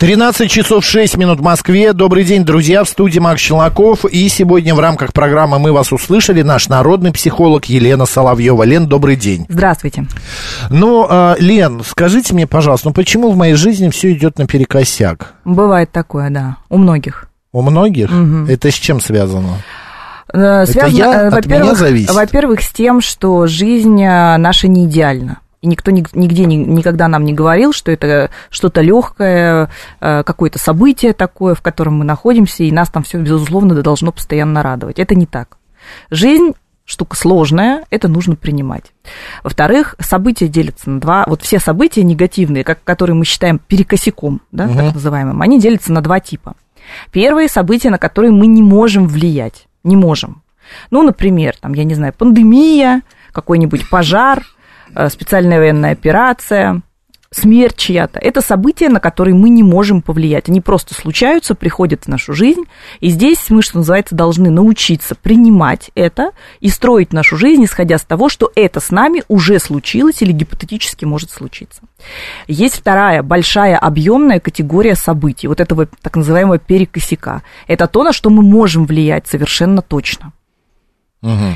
13 часов 6 минут в Москве. Добрый день, друзья, в студии Макс Челноков. И сегодня в рамках программы «Мы вас услышали» наш народный психолог Елена Соловьева. Лен, добрый день. Здравствуйте. Ну, э, Лен, скажите мне, пожалуйста, ну почему в моей жизни все идет наперекосяк? Бывает такое, да, у многих. У многих? Это с чем связано? Э, Связано, я- э, от меня во-первых, зависит? во-первых, с тем, что жизнь э, наша не идеальна. И никто ни- нигде ни- никогда нам не говорил, что это что-то легкое, э, какое-то событие такое, в котором мы находимся, и нас там все, безусловно, должно постоянно радовать. Это не так. Жизнь штука сложная, это нужно принимать. Во-вторых, события делятся на два. Вот все события негативные, как, которые мы считаем перекосяком, да, так называемым, они делятся на два типа. Первые события, на которые мы не можем влиять. Не можем. Ну, например, там, я не знаю, пандемия, какой-нибудь пожар, специальная военная операция, смерть чья-то. Это события, на которые мы не можем повлиять. Они просто случаются, приходят в нашу жизнь. И здесь мы, что называется, должны научиться принимать это и строить нашу жизнь, исходя с того, что это с нами уже случилось или гипотетически может случиться. Есть вторая большая объемная категория событий, вот этого так называемого перекосяка. Это то, на что мы можем влиять совершенно точно.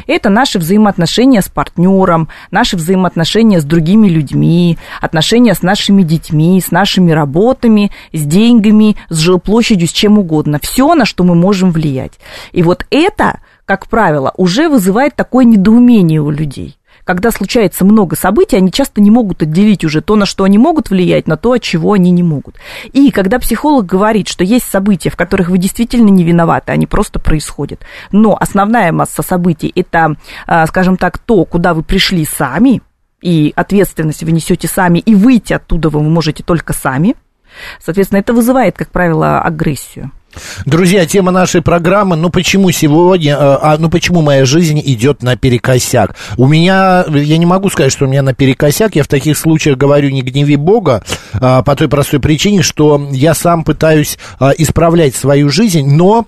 Это наши взаимоотношения с партнером, наши взаимоотношения с другими людьми, отношения с нашими детьми, с нашими работами, с деньгами, с жилплощадью, с чем угодно. Все, на что мы можем влиять. И вот это, как правило, уже вызывает такое недоумение у людей. Когда случается много событий, они часто не могут отделить уже то, на что они могут влиять, на то, от чего они не могут. И когда психолог говорит, что есть события, в которых вы действительно не виноваты, они просто происходят. Но основная масса событий – это, а, скажем так, то, куда вы пришли сами, и ответственность вы несете сами, и выйти оттуда вы можете только сами. Соответственно, это вызывает, как правило, агрессию. Друзья, тема нашей программы, ну почему сегодня, э, а, ну почему моя жизнь идет наперекосяк? У меня, я не могу сказать, что у меня наперекосяк, я в таких случаях говорю не гневи Бога, а, по той простой причине, что я сам пытаюсь а, исправлять свою жизнь, но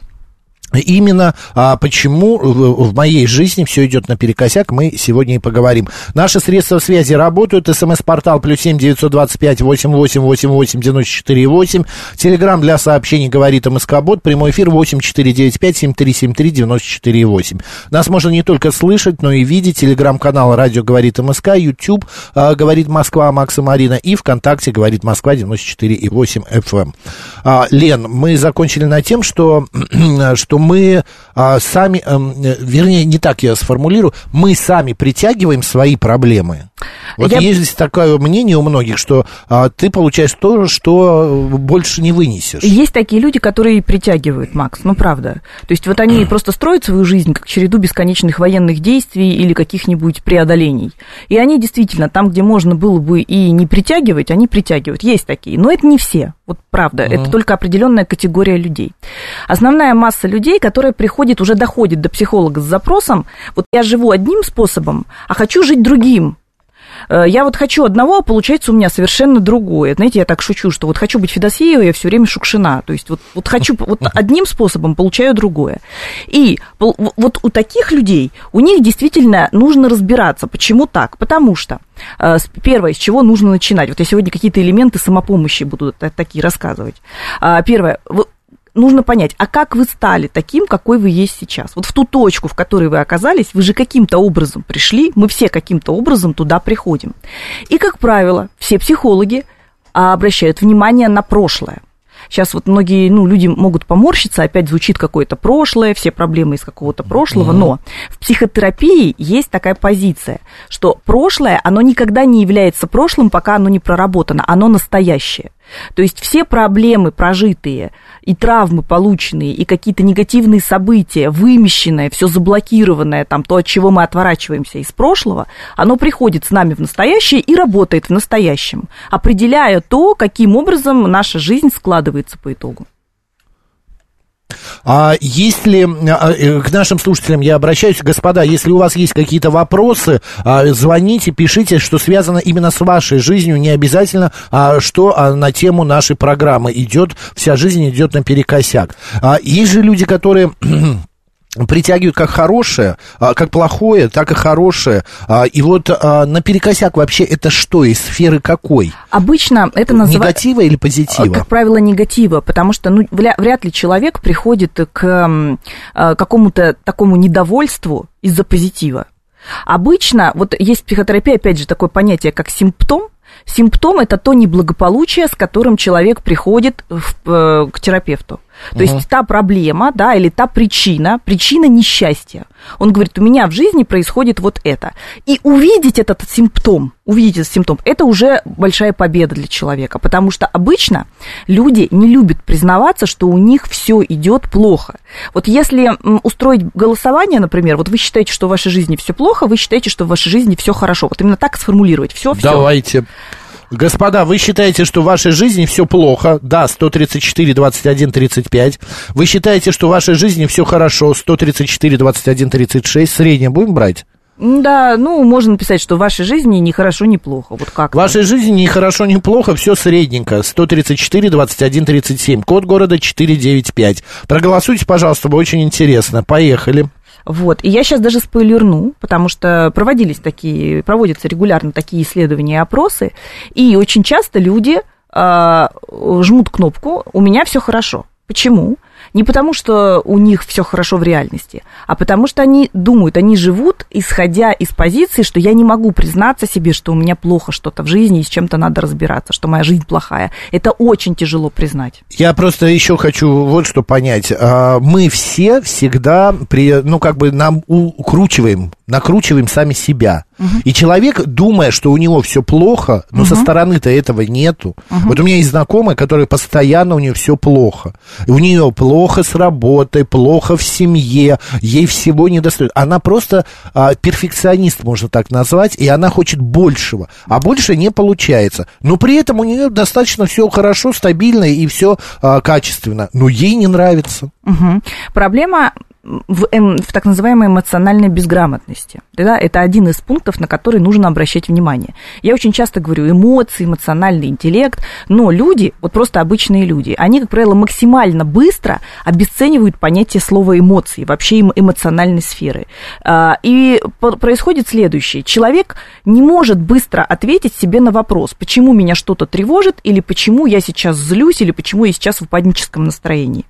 Именно а, почему в, моей жизни все идет наперекосяк, мы сегодня и поговорим. Наши средства связи работают. СМС-портал плюс семь девятьсот двадцать пять восемь восемь восемь восемь девяносто четыре восемь. Телеграмм для сообщений говорит МСК-бот. Прямой эфир восемь четыре девять пять семь три семь три девяносто четыре восемь. Нас можно не только слышать, но и видеть. Телеграм-канал Радио говорит МСК, YouTube а, говорит Москва Макса Марина и ВКонтакте говорит Москва 94 и 8 FM. А, Лен, мы закончили на тем, что, что мы а, сами, эм, э, вернее, не так я сформулирую, мы сами притягиваем свои проблемы. Вот Я- есть такое мнение у многих, что а, ты получаешь то, что больше не вынесешь. Есть такие люди, которые притягивают, Макс, ну правда. То есть вот они просто строят свою жизнь как череду бесконечных военных действий или каких-нибудь преодолений. И они действительно там, где можно было бы и не притягивать, они притягивают. Есть такие, но это не все. Вот правда, это только определенная категория людей. Основная масса людей, которая приходит, уже доходит до психолога с запросом, вот я живу одним способом, а хочу жить другим. Э, Я вот хочу одного, а получается у меня совершенно другое. Знаете, я так шучу, что вот хочу быть Федосеевой, я все время Шукшина. То есть вот, вот хочу вот одним способом, получаю другое. И вот у таких людей, у них действительно нужно разбираться. Почему так? Потому что э, первое, с чего нужно начинать. Вот я сегодня какие-то элементы самопомощи буду та- такие рассказывать. А, Первое, нужно понять, а как вы стали таким, какой вы есть сейчас? Вот в ту точку, в которой вы оказались, вы же каким-то образом пришли, мы все каким-то образом туда приходим. И, как правило, все психологи а, обращают внимание на прошлое. Сейчас вот многие ну, люди могут поморщиться, опять звучит какое-то прошлое, все проблемы из какого-то прошлого, но в психотерапии есть такая позиция, что прошлое, оно никогда не является прошлым, пока оно не проработано, оно настоящее. То есть все проблемы прожитые и травмы полученные, и какие-то негативные события, вымещенное, все заблокированное, там, то, от чего мы отворачиваемся из прошлого, оно приходит с нами в настоящее и работает в настоящем, определяя то, каким образом наша жизнь складывается по итогу. А если а, э, к нашим слушателям я обращаюсь, господа, если у вас есть какие-то вопросы, а, звоните, пишите, что связано именно с вашей жизнью, не обязательно, а что на тему нашей программы. Идет, вся жизнь идет наперекосяк. Есть же люди, которые притягивают как хорошее, а, как плохое, так и хорошее. А, и вот а, наперекосяк вообще это что, из сферы какой? Обычно это называется... Негатива или позитива? Как правило, негатива, потому что ну, вряд ли человек приходит к какому-то такому недовольству из-за позитива. Обычно, вот есть в психотерапии, опять же, такое понятие, как симптом, Симптом – это то неблагополучие, с которым человек приходит в, э, к терапевту. То угу. есть та проблема, да, или та причина, причина несчастья. Он говорит, у меня в жизни происходит вот это. И увидеть этот симптом, увидеть этот симптом, это уже большая победа для человека, потому что обычно люди не любят признаваться, что у них все идет плохо. Вот если устроить голосование, например, вот вы считаете, что в вашей жизни все плохо, вы считаете, что в вашей жизни все хорошо. Вот именно так сформулировать все, все. Господа, вы считаете, что в вашей жизни все плохо? Да, 134, 21, 35. Вы считаете, что в вашей жизни все хорошо? 134, 21, 36. Среднее будем брать? Да, ну, можно написать, что в вашей жизни ни хорошо, ни плохо. Вот как В вашей жизни ни хорошо, ни плохо, все средненько. 134, 21, 37. Код города 495. Проголосуйте, пожалуйста, очень интересно. Поехали. Вот. И я сейчас даже спойлерну, потому что проводились такие, проводятся регулярно такие исследования и опросы, и очень часто люди э, жмут кнопку «У меня все хорошо». Почему? Не потому, что у них все хорошо в реальности, а потому что они думают, они живут, исходя из позиции, что я не могу признаться себе, что у меня плохо что-то в жизни и с чем-то надо разбираться, что моя жизнь плохая. Это очень тяжело признать. Я просто еще хочу вот что понять. А, мы все всегда, при, ну, как бы нам укручиваем, накручиваем сами себя. Угу. И человек, думая, что у него все плохо, но угу. со стороны-то этого нету. Угу. Вот у меня есть знакомая, которая постоянно у нее все плохо. У нее плохо с работой, плохо в семье, ей всего не достает. Она просто а, перфекционист, можно так назвать, и она хочет большего. А больше не получается. Но при этом у нее достаточно все хорошо, стабильно и все а, качественно. Но ей не нравится. Угу. Проблема в, эм, в так называемой эмоциональной безграмотности. Да, это один из пунктов, на который нужно обращать внимание. Я очень часто говорю эмоции, эмоциональный интеллект, но люди, вот просто обычные люди, они, как правило, максимально быстро обесценивают понятие слова эмоции, вообще эмоциональной сферы. А, и происходит следующее. Человек не может быстро ответить себе на вопрос, почему меня что-то тревожит, или почему я сейчас злюсь, или почему я сейчас в паническом настроении.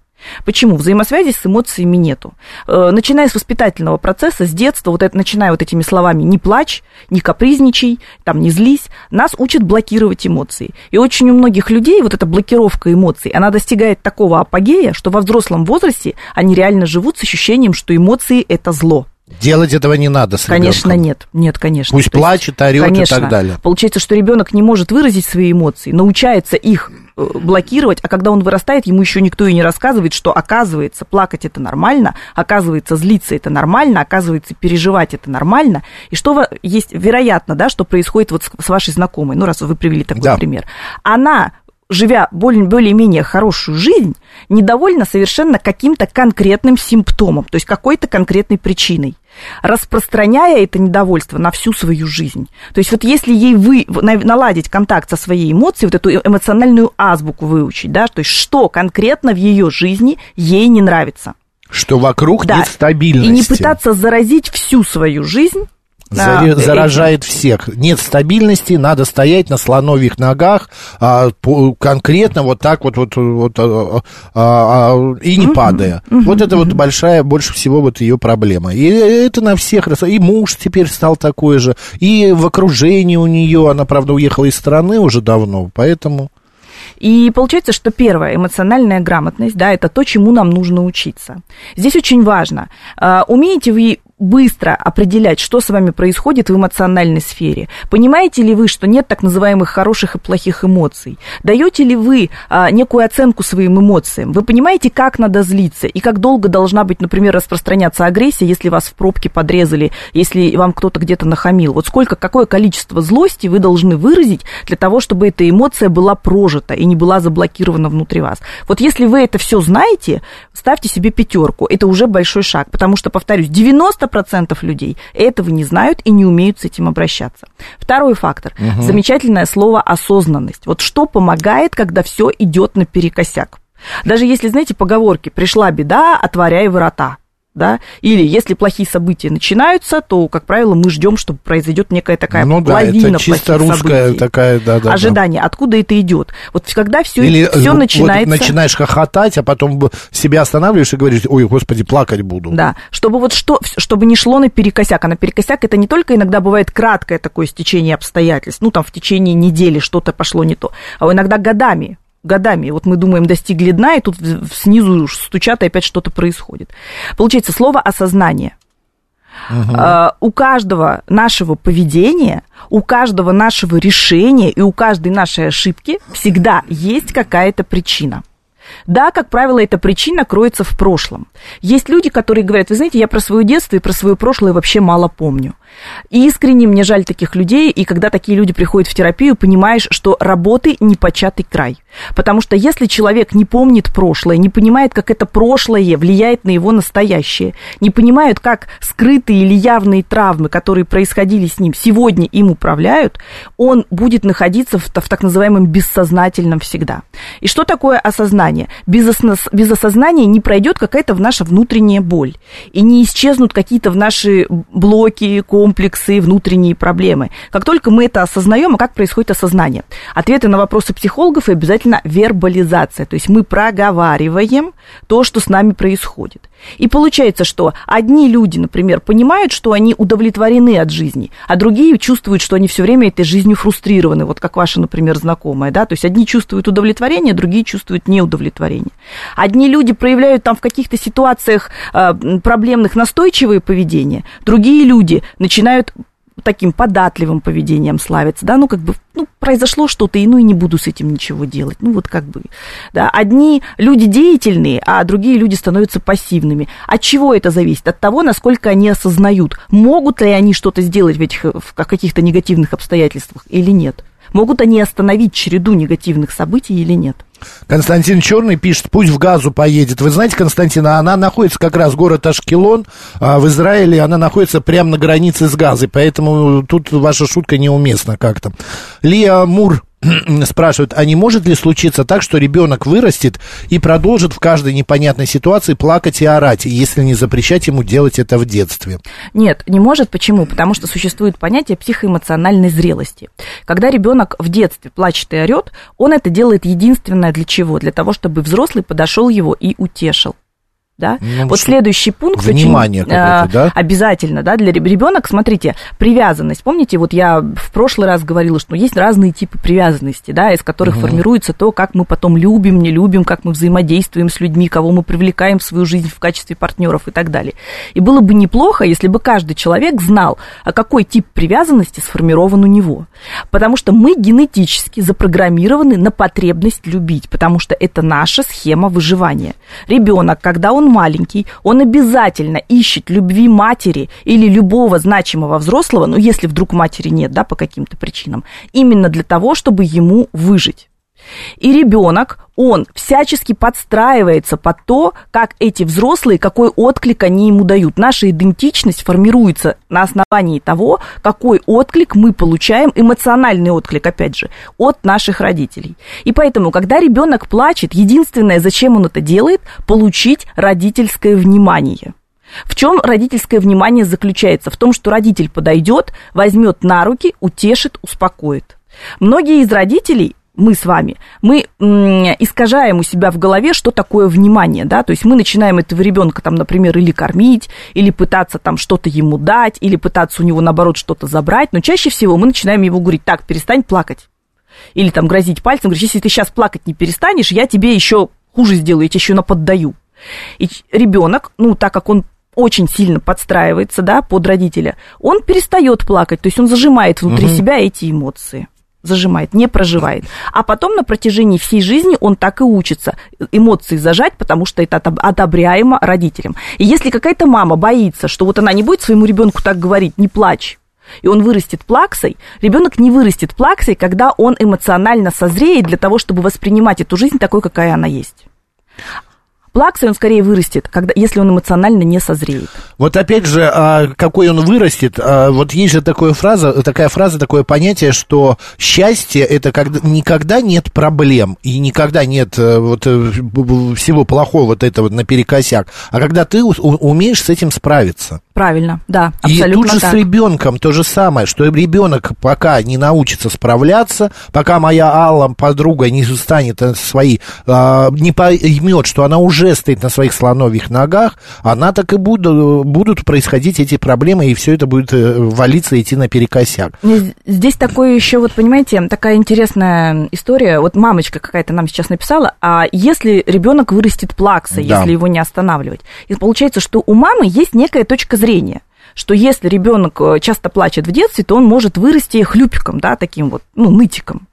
Почему? Взаимосвязи с эмоциями нету. Э, начиная с воспитательного процесса, с детства, вот это, начиная вот этими словами «не плачь», «не капризничай», там «не злись», нас учат блокировать эмоции. И очень у многих людей вот эта блокировка эмоций, она достигает такого апогея, что во взрослом возрасте они реально живут с ощущением, что эмоции – это зло. Делать этого не надо с Конечно, ребенком. нет. Нет, конечно. Пусть плачет, орет конечно. и так далее. Получается, что ребенок не может выразить свои эмоции, научается их э, блокировать, а когда он вырастает, ему еще никто и не рассказывает, что оказывается, плакать это нормально, оказывается, злиться это нормально, оказывается, переживать это нормально. И что есть вероятно, да, что происходит вот с вашей знакомой, ну, раз вы привели такой да. пример. Она живя более-менее хорошую жизнь, недовольна совершенно каким-то конкретным симптомом, то есть какой-то конкретной причиной, распространяя это недовольство на всю свою жизнь. То есть вот если ей вы наладить контакт со своей эмоцией, вот эту эмоциональную азбуку выучить, да, то есть что конкретно в ее жизни ей не нравится. Что вокруг да. нет стабильности. И не пытаться заразить всю свою жизнь Заражает всех. Нет стабильности, надо стоять на слоновьих ногах, а, по, конкретно вот так вот, вот, вот а, а, а, и не падая. вот это вот большая, больше всего вот ее проблема. И это на всех, и муж теперь стал такой же, и в окружении у нее, она, правда, уехала из страны уже давно, поэтому... И получается, что первое, эмоциональная грамотность, да, это то, чему нам нужно учиться. Здесь очень важно, умеете вы быстро определять, что с вами происходит в эмоциональной сфере. Понимаете ли вы, что нет так называемых хороших и плохих эмоций? Даете ли вы а, некую оценку своим эмоциям? Вы понимаете, как надо злиться и как долго должна быть, например, распространяться агрессия, если вас в пробке подрезали, если вам кто-то где-то нахамил? Вот сколько, какое количество злости вы должны выразить для того, чтобы эта эмоция была прожита и не была заблокирована внутри вас? Вот если вы это все знаете, ставьте себе пятерку. Это уже большой шаг, потому что, повторюсь, 90% людей этого не знают и не умеют с этим обращаться. Второй фактор. Угу. Замечательное слово осознанность. Вот что помогает, когда все идет наперекосяк. Даже если, знаете, поговорки «пришла беда, отворяй ворота» да, или если плохие события начинаются, то, как правило, мы ждем, что произойдет некая такая ну, да, лавина это чисто русская событий. такая, да, да. Ожидание, да. откуда это идет? Вот когда все, или все вот начинается... начинаешь хохотать, а потом себя останавливаешь и говоришь, ой, господи, плакать буду. Да, чтобы вот что, чтобы не шло наперекосяк, а наперекосяк это не только иногда бывает краткое такое стечение обстоятельств, ну, там, в течение недели что-то пошло не то, а иногда годами, годами. Вот мы думаем, достигли дна, и тут снизу стучат, и опять что-то происходит. Получается, слово осознание. Угу. У каждого нашего поведения, у каждого нашего решения и у каждой нашей ошибки всегда есть какая-то причина. Да, как правило, эта причина кроется в прошлом. Есть люди, которые говорят, вы знаете, я про свое детство и про свое прошлое вообще мало помню. И искренне мне жаль таких людей, и когда такие люди приходят в терапию, понимаешь, что работы непочатый край. Потому что если человек не помнит прошлое, не понимает, как это прошлое влияет на его настоящее, не понимает, как скрытые или явные травмы, которые происходили с ним, сегодня им управляют, он будет находиться в, в так называемом бессознательном всегда. И что такое осознание? Без, ос- без осознания не пройдет какая-то в наша внутренняя боль, и не исчезнут какие-то в наши блоки, комплексы, внутренние проблемы. Как только мы это осознаем, а как происходит осознание? Ответы на вопросы психологов и обязательно вербализация. То есть мы проговариваем то, что с нами происходит. И получается, что одни люди, например, понимают, что они удовлетворены от жизни, а другие чувствуют, что они все время этой жизнью фрустрированы, вот как ваша, например, знакомая, да, то есть одни чувствуют удовлетворение, другие чувствуют неудовлетворение. Одни люди проявляют там в каких-то ситуациях э, проблемных настойчивое поведение, другие люди начинают таким податливым поведением славится, да, ну, как бы, ну, произошло что-то, и ну, и не буду с этим ничего делать, ну, вот как бы, да, одни люди деятельные, а другие люди становятся пассивными. От чего это зависит? От того, насколько они осознают, могут ли они что-то сделать в этих, в каких-то негативных обстоятельствах или нет. Могут они остановить череду негативных событий или нет? Константин Черный пишет, пусть в газу поедет. Вы знаете, Константин, она находится как раз город Ашкелон, а в Израиле она находится прямо на границе с Газой, поэтому тут ваша шутка неуместна как-то. Лия Мур спрашивают, а не может ли случиться так, что ребенок вырастет и продолжит в каждой непонятной ситуации плакать и орать, если не запрещать ему делать это в детстве? Нет, не может. Почему? Потому что существует понятие психоэмоциональной зрелости. Когда ребенок в детстве плачет и орет, он это делает единственное для чего? Для того, чтобы взрослый подошел его и утешил да. Ну, вот следующий пункт внимание очень э, да? обязательно, да, для ребенок. Смотрите, привязанность. Помните, вот я в прошлый раз говорила, что есть разные типы привязанности, да, из которых угу. формируется то, как мы потом любим, не любим, как мы взаимодействуем с людьми, кого мы привлекаем в свою жизнь в качестве партнеров и так далее. И было бы неплохо, если бы каждый человек знал, а какой тип привязанности сформирован у него, потому что мы генетически запрограммированы на потребность любить, потому что это наша схема выживания. Ребенок, когда он маленький, он обязательно ищет любви матери или любого значимого взрослого, ну, если вдруг матери нет, да, по каким-то причинам, именно для того, чтобы ему выжить. И ребенок, он всячески подстраивается под то, как эти взрослые, какой отклик они ему дают. Наша идентичность формируется на основании того, какой отклик мы получаем, эмоциональный отклик, опять же, от наших родителей. И поэтому, когда ребенок плачет, единственное, зачем он это делает, получить родительское внимание. В чем родительское внимание заключается? В том, что родитель подойдет, возьмет на руки, утешит, успокоит. Многие из родителей мы с вами, мы искажаем у себя в голове, что такое внимание, да, то есть мы начинаем этого ребенка там, например, или кормить, или пытаться там что-то ему дать, или пытаться у него, наоборот, что-то забрать, но чаще всего мы начинаем его говорить, так, перестань плакать, или там грозить пальцем, говорить, если ты сейчас плакать не перестанешь, я тебе еще хуже сделаю, я тебе еще наподдаю. И ребенок, ну, так как он очень сильно подстраивается, да, под родителя, он перестает плакать, то есть он зажимает внутри себя эти эмоции зажимает, не проживает. А потом на протяжении всей жизни он так и учится эмоции зажать, потому что это одобряемо родителям. И если какая-то мама боится, что вот она не будет своему ребенку так говорить, не плачь, и он вырастет плаксой, ребенок не вырастет плаксой, когда он эмоционально созреет для того, чтобы воспринимать эту жизнь такой, какая она есть. Плаксой он скорее вырастет, когда, если он эмоционально не созреет. Вот опять же, а, какой он вырастет, а, вот есть же такая фраза, такая фраза, такое понятие, что счастье это когда никогда нет проблем и никогда нет э, вот э, всего плохого вот этого наперекосяк, а когда ты умеешь с этим справиться. Правильно, да, И абсолютно тут же так. с ребенком то же самое, что ребенок пока не научится справляться, пока моя Алла, подруга, не станет свои, а, не поймет, что она уже стоит на своих слоновьих ногах, она так и буду- будут происходить эти проблемы, и все это будет э, валиться идти наперекосяк. Здесь такое еще, вот понимаете, такая интересная история. Вот мамочка какая-то нам сейчас написала, а если ребенок вырастет плаксой, Да. если его не останавливать? И получается, что у мамы есть некая точка зрения что если ребенок э, часто плачет в детстве, то он может вырасти хлюпиком, да, таким вот, ну, нытиком.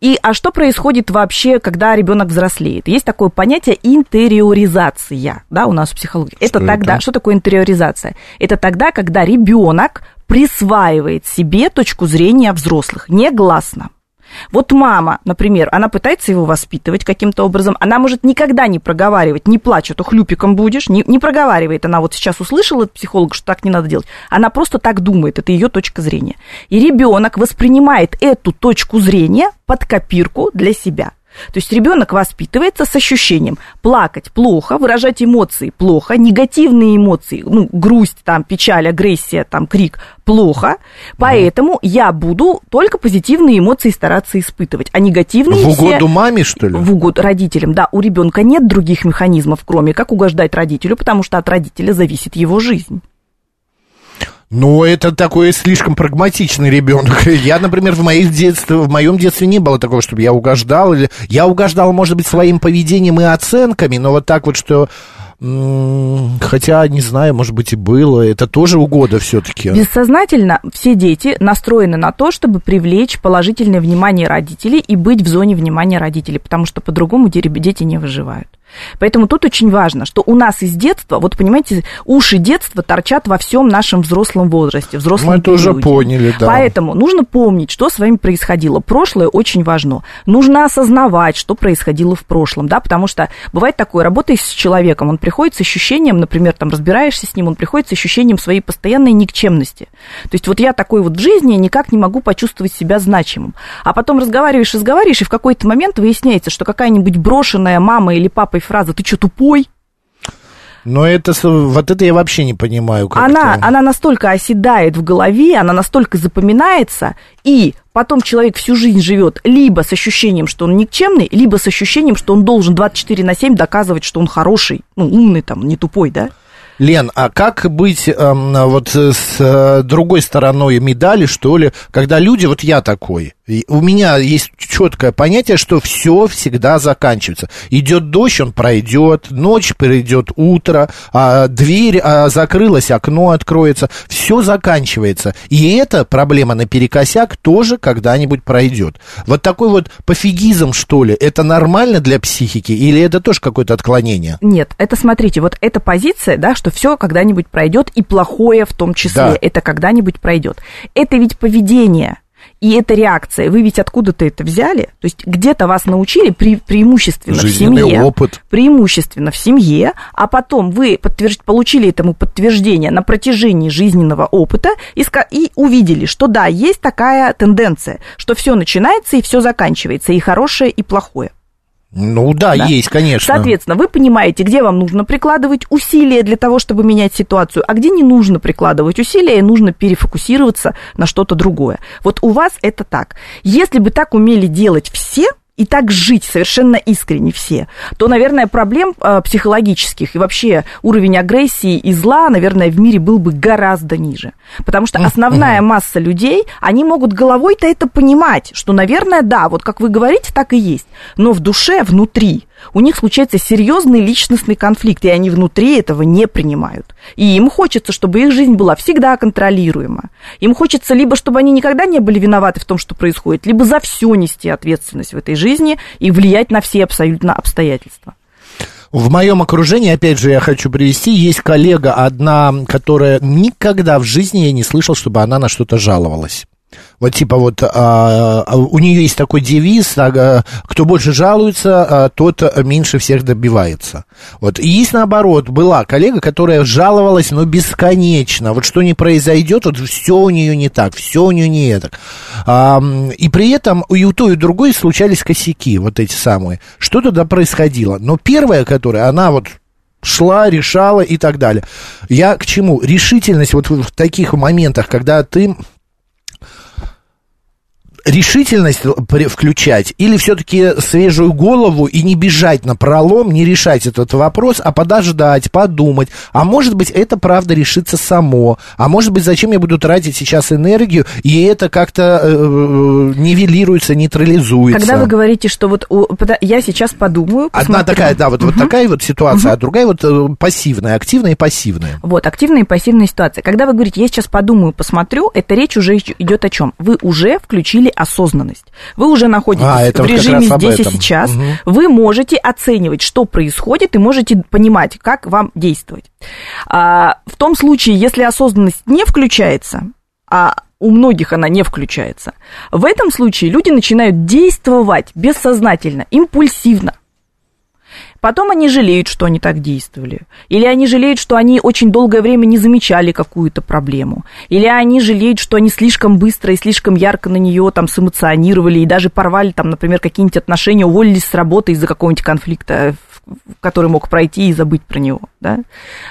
И, а что происходит вообще, когда ребенок взрослеет? Есть такое понятие интериоризация, да, у нас в психологии. Это Что тогда, это? что такое интериоризация? Это тогда, когда ребенок присваивает себе точку зрения взрослых, негласно. Вот мама, например, она пытается его воспитывать каким-то образом, она может никогда не проговаривать, не плачь, а то хлюпиком будешь, не, не проговаривает. Она вот сейчас услышала от психолога, что так не надо делать. Она просто так думает, это ее точка зрения. И ребенок воспринимает эту точку зрения под копирку для себя. То есть ребенок воспитывается с ощущением плакать плохо, выражать эмоции плохо, негативные эмоции, ну, грусть, там, печаль, агрессия, там, крик плохо, поэтому я буду только позитивные эмоции стараться испытывать, а негативные В все- угоду маме, что ли? в угоду родителям, да, у ребенка нет других механизмов, кроме как угождать родителю, потому что от родителя зависит его жизнь. Ну, это такой слишком прагматичный ребенок. Я, например, в, моих детстве, в моем детстве не было такого, чтобы я угождал. Или... Я угождал, может быть, своим поведением и оценками, но вот так вот, что... Хотя, не знаю, может быть, и было. Это тоже угода все-таки. Бессознательно все дети настроены на то, чтобы привлечь положительное внимание родителей и быть в зоне внимания родителей, потому что по-другому де- дети не выживают. Поэтому тут очень важно, что у нас из детства, вот понимаете, уши детства торчат во всем нашем взрослом возрасте, взрослом Мы периоде. поняли, да. Поэтому нужно помнить, что с вами происходило. Прошлое очень важно. Нужно осознавать, что происходило в прошлом, да, потому что бывает такое, работая с человеком, он приходит с ощущением, например, там разбираешься с ним, он приходит с ощущением своей постоянной никчемности. То есть вот я такой вот в жизни никак не могу почувствовать себя значимым. А потом разговариваешь, разговариваешь, и в какой-то момент выясняется, что какая-нибудь брошенная мама или папой фраза «ты что, тупой?» Но это, вот это я вообще не понимаю. Как она, это. она настолько оседает в голове, она настолько запоминается, и потом человек всю жизнь живет либо с ощущением, что он никчемный, либо с ощущением, что он должен 24 на 7 доказывать, что он хороший, ну, умный там, не тупой, да? Лен, а как быть эм, вот с э, другой стороной медали, что ли, когда люди, вот я такой, у меня есть четкое понятие, что все всегда заканчивается. Идет дождь, он пройдет, ночь придет утро, а дверь а, закрылась, окно откроется, все заканчивается. И эта проблема наперекосяк тоже когда-нибудь пройдет. Вот такой вот пофигизм, что ли, это нормально для психики или это тоже какое-то отклонение? Нет, это смотрите, вот эта позиция, да, что все когда-нибудь пройдет, и плохое в том числе, Да. это когда-нибудь пройдет. Это ведь поведение. И это реакция. Вы ведь откуда-то это взяли? То есть где-то вас научили пре- преимущественно в Жизненный семье. опыт. Преимущественно в семье, а потом вы подтвержд- получили этому подтверждение на протяжении жизненного опыта и, и увидели, что да, есть такая тенденция, что все начинается и все заканчивается, и хорошее, и плохое. Ну да, Да. есть, конечно. Соответственно, вы понимаете, где вам нужно прикладывать усилия для того, чтобы менять ситуацию, а где не нужно прикладывать усилия, и нужно перефокусироваться на что-то другое. Вот у вас это так. Если бы так умели делать все, и так жить совершенно искренне все, то, наверное, проблем э, психологических и вообще уровень агрессии и зла, наверное, в мире был бы гораздо ниже. Потому что основная масса людей, они могут головой-то это понимать, что, наверное, да, вот как вы говорите, так и есть. Но в душе, внутри, у них случается серьезный личностный конфликт, и они внутри этого не принимают. И им хочется, чтобы их жизнь была всегда контролируема. Им хочется либо, чтобы они никогда не были виноваты в том, что происходит, либо за все нести ответственность в этой жизни и влиять на все абсолютно обстоятельства. В моем окружении, опять же, я хочу привести, есть коллега одна, которая никогда в жизни я не слышал, чтобы она на что-то жаловалась. Вот типа вот а, а, у нее есть такой девиз, а, кто больше жалуется, а, тот меньше всех добивается. Вот и есть наоборот, была коллега, которая жаловалась, но бесконечно. Вот что не произойдет, вот все у нее не так, все у нее не так. А, и при этом и у той, и у другой случались косяки, вот эти самые. Что тогда происходило? Но первая, которая, она вот шла, решала и так далее. Я к чему? Решительность вот в таких моментах, когда ты решительность включать или все-таки свежую голову и не бежать на пролом, не решать этот вопрос, а подождать, подумать. А может быть, это правда решится само. А может быть, зачем я буду тратить сейчас энергию, и это как-то э, нивелируется, нейтрализуется. Когда вы говорите, что вот я сейчас подумаю... Посмотрю. Одна такая, да, вот, угу. вот такая вот ситуация, угу. а другая вот э, пассивная, активная и пассивная. Вот, активная и пассивная ситуация. Когда вы говорите, я сейчас подумаю, посмотрю, это речь уже идет о чем? Вы уже включили осознанность. Вы уже находитесь а, в режиме здесь и сейчас. Угу. Вы можете оценивать, что происходит, и можете понимать, как вам действовать. А, в том случае, если осознанность не включается, а у многих она не включается, в этом случае люди начинают действовать бессознательно, импульсивно. Потом они жалеют, что они так действовали. Или они жалеют, что они очень долгое время не замечали какую-то проблему. Или они жалеют, что они слишком быстро и слишком ярко на нее там сэмоционировали и даже порвали там, например, какие-нибудь отношения, уволились с работы из-за какого-нибудь конфликта который мог пройти и забыть про него, да.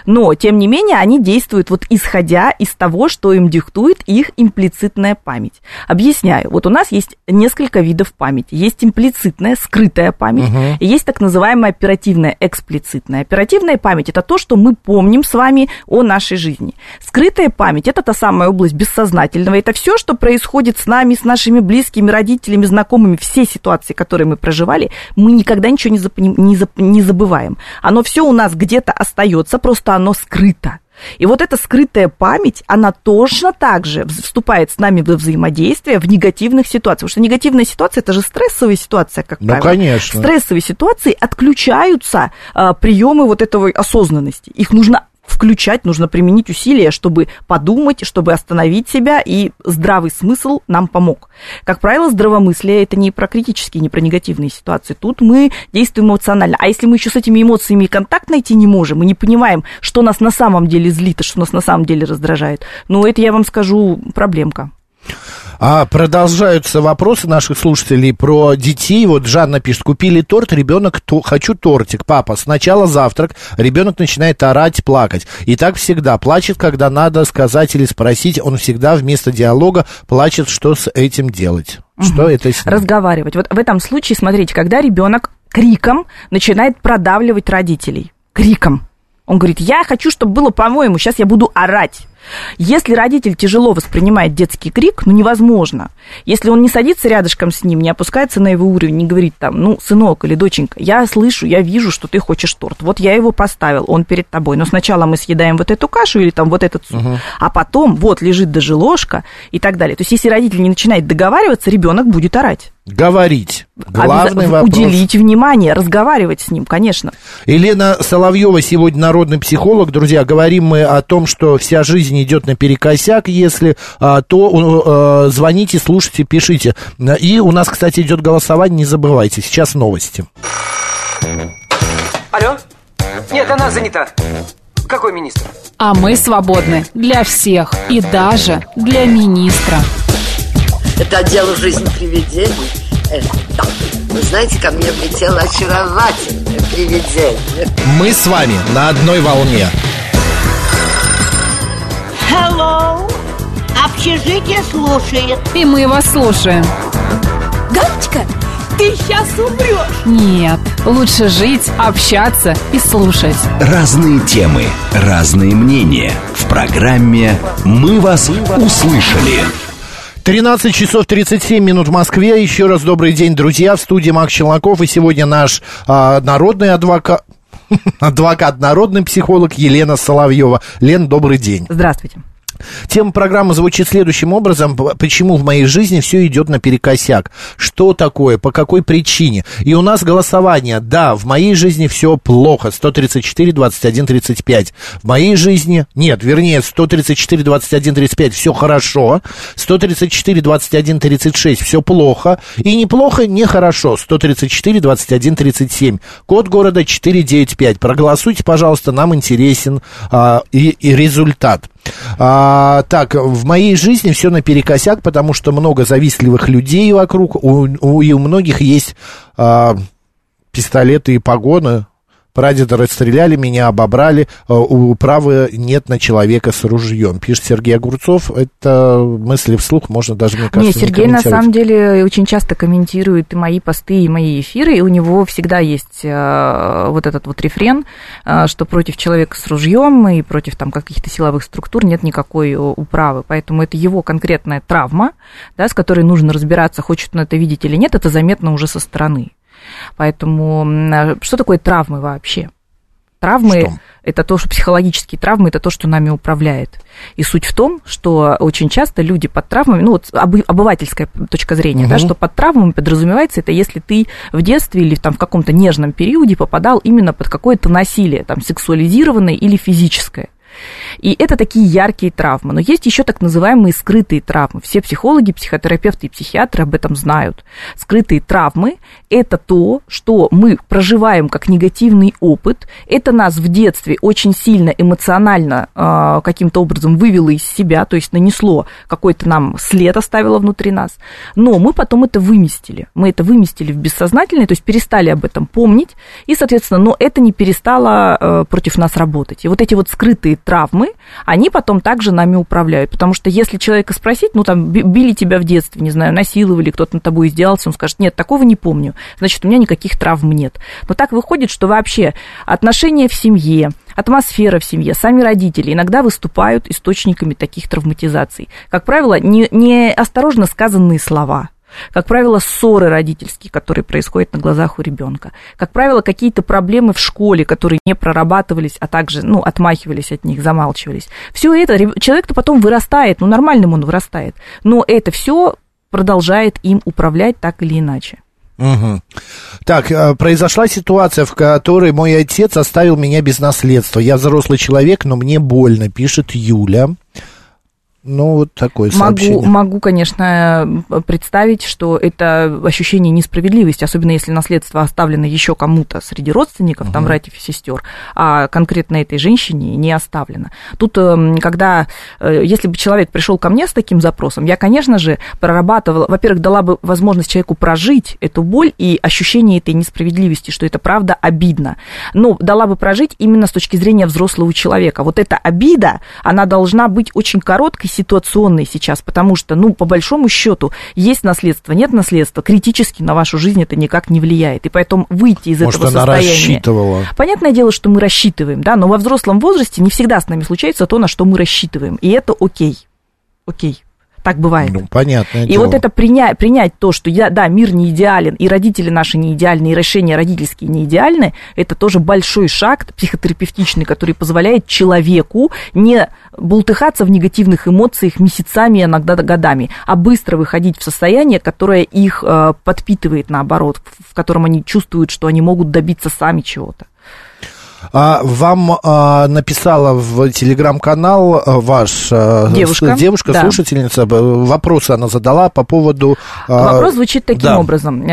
Но, тем не менее, они действуют вот исходя из того, что им диктует их имплицитная память. Объясняю. Вот у нас есть несколько видов памяти. Есть имплицитная, скрытая память, угу. и есть так называемая оперативная, эксплицитная. Оперативная память – это то, что мы помним с вами о нашей жизни. Скрытая память – это та самая область бессознательного. Это все, что происходит с нами, с нашими близкими, родителями, знакомыми, все ситуации, которые мы проживали, мы никогда ничего не, запомним, не, зап, не забываем. Оно все у нас где-то остается, просто оно скрыто. И вот эта скрытая память, она точно так же вступает с нами во взаимодействие в негативных ситуациях. Потому что негативная ситуация – это же стрессовая ситуация, как ну, правило. конечно. В стрессовой ситуации отключаются а, приемы вот этого осознанности. Их нужно включать, нужно применить усилия, чтобы подумать, чтобы остановить себя, и здравый смысл нам помог. Как правило, здравомыслие это не про критические, не про негативные ситуации. Тут мы действуем эмоционально. А если мы еще с этими эмоциями контакт найти не можем, мы не понимаем, что нас на самом деле злит, и что нас на самом деле раздражает, ну, это я вам скажу проблемка. А продолжаются вопросы наших слушателей про детей. Вот Жанна пишет, купили торт, ребенок, то, хочу тортик, папа. Сначала завтрак, ребенок начинает орать, плакать. И так всегда. Плачет, когда надо сказать или спросить. Он всегда вместо диалога плачет, что с этим делать. Что угу. это с ним? Разговаривать. Вот в этом случае, смотрите, когда ребенок криком начинает продавливать родителей. Криком. Он говорит, я хочу, чтобы было по-моему, сейчас я буду орать. Если родитель тяжело воспринимает детский крик, ну невозможно. Если он не садится рядышком с ним, не опускается на его уровень, не говорит там, ну, сынок или доченька, я слышу, я вижу, что ты хочешь торт. Вот я его поставил, он перед тобой. Но сначала мы съедаем вот эту кашу или там вот этот суп, угу. а потом вот лежит даже ложка и так далее. То есть если родитель не начинает договариваться, ребенок будет орать. Говорить. Главный Обяз... вопрос. Уделить внимание, разговаривать с ним, конечно. Елена Соловьева сегодня народный психолог. Друзья, говорим мы о том, что вся жизнь идет наперекосяк. Если а, то а, звоните, слушайте, пишите. И у нас, кстати, идет голосование, не забывайте. Сейчас новости. Алло? Нет, она занята. Какой министр? А мы свободны для всех и даже для министра. Это дело жизни привидений. Вы знаете, ко мне влетело очаровательное привидение. Мы с вами на одной волне. Hello! Общежитие слушает. И мы вас слушаем. Галочка, ты сейчас умрешь. Нет, лучше жить, общаться и слушать. Разные темы, разные мнения. В программе «Мы вас услышали». 13 часов 37 минут в Москве. Еще раз добрый день, друзья. В студии Макс Челноков. И сегодня наш а, народный адвокат... Адвокат, народный психолог Елена Соловьева. Лен, добрый день. Здравствуйте. Тема программы звучит следующим образом. Почему в моей жизни все идет наперекосяк? Что такое? По какой причине? И у нас голосование. Да, в моей жизни все плохо. 134, 21, 35. В моей жизни... Нет, вернее, 134, 21, 35 все хорошо. 134, 21, 36 все плохо. И неплохо, не хорошо. 134, 21, 37. Код города 495. Проголосуйте, пожалуйста, нам интересен а, и, и результат. А, так, в моей жизни все наперекосяк, потому что много завистливых людей вокруг, у, у, и у многих есть а, пистолеты и погоны, Прадеда расстреляли, меня обобрали, э, у права нет на человека с ружьем. Пишет Сергей Огурцов. Это мысли вслух, можно даже, мне кажется, Нет, Сергей на самом деле очень часто комментирует и мои посты, и мои эфиры, и у него всегда есть э, вот этот вот рефрен, э, что против человека с ружьем и против там каких-то силовых структур нет никакой управы. Поэтому это его конкретная травма, да, с которой нужно разбираться, хочет он это видеть или нет, это заметно уже со стороны. Поэтому а, что такое травмы вообще? Травмы что? это то, что психологические травмы это то, что нами управляет. И суть в том, что очень часто люди под травмами, ну вот обывательская точка зрения, угу. да, что под травмами подразумевается это если ты в детстве или там в каком-то нежном периоде попадал именно под какое-то насилие, там сексуализированное или физическое. И это такие яркие травмы. Но есть еще так называемые скрытые травмы. Все психологи, психотерапевты и психиатры об этом знают. Скрытые травмы – это то, что мы проживаем как негативный опыт. Это нас в детстве очень сильно эмоционально э, каким-то образом вывело из себя, то есть нанесло какой-то нам след, оставило внутри нас. Но мы потом это выместили. Мы это выместили в бессознательное, то есть перестали об этом помнить. И, соответственно, но это не перестало э, против нас работать. И вот эти вот скрытые травмы, они потом также нами управляют. Потому что если человека спросить, ну, там, били тебя в детстве, не знаю, насиловали, кто-то над тобой издевался, он скажет, нет, такого не помню, значит, у меня никаких травм нет. Но так выходит, что вообще отношения в семье, атмосфера в семье, сами родители иногда выступают источниками таких травматизаций. Как правило, неосторожно не сказанные слова – как правило, ссоры родительские, которые происходят на глазах у ребенка. Как правило, какие-то проблемы в школе, которые не прорабатывались, а также ну, отмахивались от них, замалчивались. Все это человек-то потом вырастает, ну нормальным он вырастает, но это все продолжает им управлять так или иначе. Угу. Так, э, произошла ситуация, в которой мой отец оставил меня без наследства. Я взрослый человек, но мне больно, пишет Юля. Ну, вот такое могу, Могу, конечно, представить, что это ощущение несправедливости, особенно если наследство оставлено еще кому-то среди родственников, угу. там, братьев и сестер, а конкретно этой женщине не оставлено. Тут, эм, когда, э, если бы человек пришел ко мне с таким запросом, я, конечно же, прорабатывала, во-первых, дала бы возможность человеку прожить эту боль и ощущение этой несправедливости, что это правда обидно, но дала бы прожить именно с точки зрения взрослого человека. Вот эта обида, она должна быть очень короткой, ситуационной сейчас, потому что, ну, по большому счету, есть наследство, нет наследства, критически на вашу жизнь это никак не влияет. И поэтому выйти из Может, этого она состояния... рассчитывала. Понятное дело, что мы рассчитываем, да, но во взрослом возрасте не всегда с нами случается то, на что мы рассчитываем. И это окей. Окей. Так бывает. Ну, понятно. И дело. вот это принять, принять то, что я, да, мир не идеален, и родители наши не идеальны, и решения родительские не идеальны, это тоже большой шаг психотерапевтичный, который позволяет человеку не бултыхаться в негативных эмоциях месяцами, иногда годами, а быстро выходить в состояние, которое их э, подпитывает, наоборот, в котором они чувствуют, что они могут добиться сами чего-то. А, вам а, написала в телеграм-канал а, ваш а, девушка, девушка да. слушательница, вопросы она задала по поводу... А, Вопрос звучит таким да. образом.